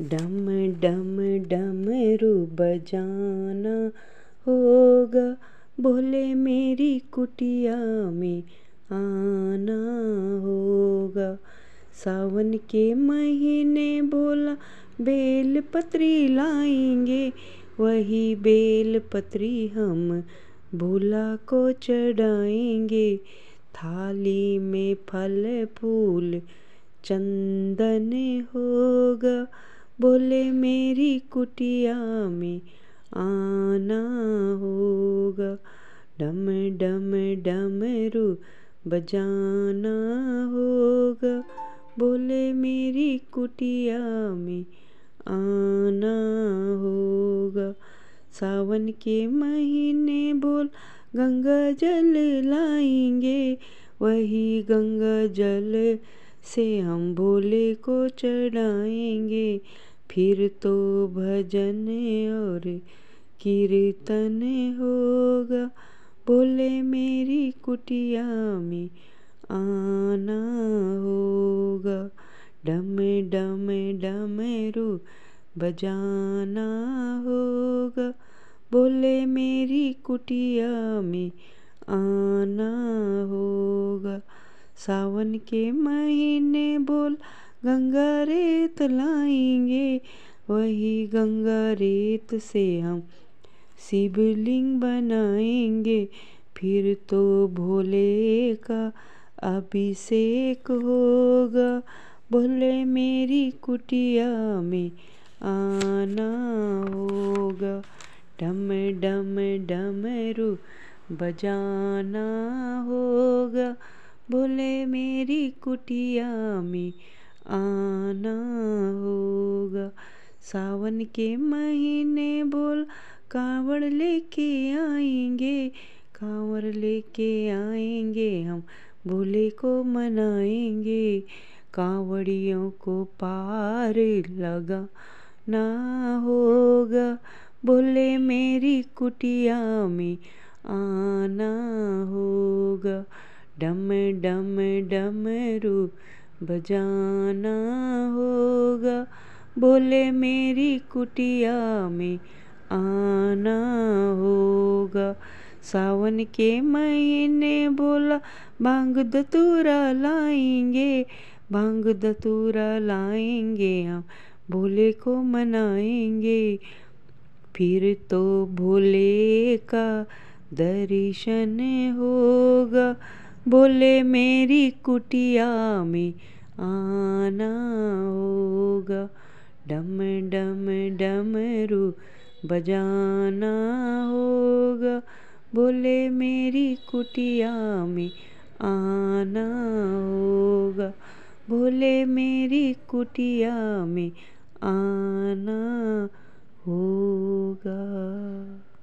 डम डम डम डमरू बजाना होगा, बोले मेरी कुटिया में आना होगा। सावन के महीने बोला, बेल पत्री लाएँगे, वही बेल पत्री हम भूला को चढ़ाएँगे। थाली में फल फूल चंदन होगा बोले, मेरी कुटिया में आना होगा। डम डम डमरू बजाना होगा। बोले, मेरी कुटिया में आना होगा। सावन के महीने बोल, गंगा जल लाएँगे। वही गंगा जल से हम भोले को चढ़ाएँगे। फिर तो भजन और कीर्तन होगा। बोले, मेरी कुटिया में आना होगा। डम डम डमरू बजाना होगा। बोले, मेरी कुटिया में आना होगा। सावन के महीने बोल गंगा रेत लाएँगे, वही गंगा रेत से हम शिवलिंग बनाएँगे। फिर तो भोले का अभिषेक होगा, भोले मेरी कुटिया में आना होगा। डम डम डमरू बजाना होगा, भोले मेरी कुटिया में आना होगा। सावन के महीने बोल, कांवड़ लेके आएँगे, कांवड़ लेके आएँगे हम, भोले को मनाएँगे। कांवड़ियों को पार लगा ना होगा बोले मेरी कुटिया में आना होगा। डम डम डमरू बजाना होगा। बोले, मेरी कुटिया में आना होगा। सावन के महीने बोला, भाँग दतूरा लाएँगे, भाँग दतूरा लाएँगे हम। भोले को मनाएँगे, फिर तो भोले का दर्शन होगा। बोले, मेरी कुटिया में आना होगा। डम डम, डमरू बजाना होगा। बोले, मेरी कुटिया में आना होगा। बोले, मेरी कुटिया में आना होगा।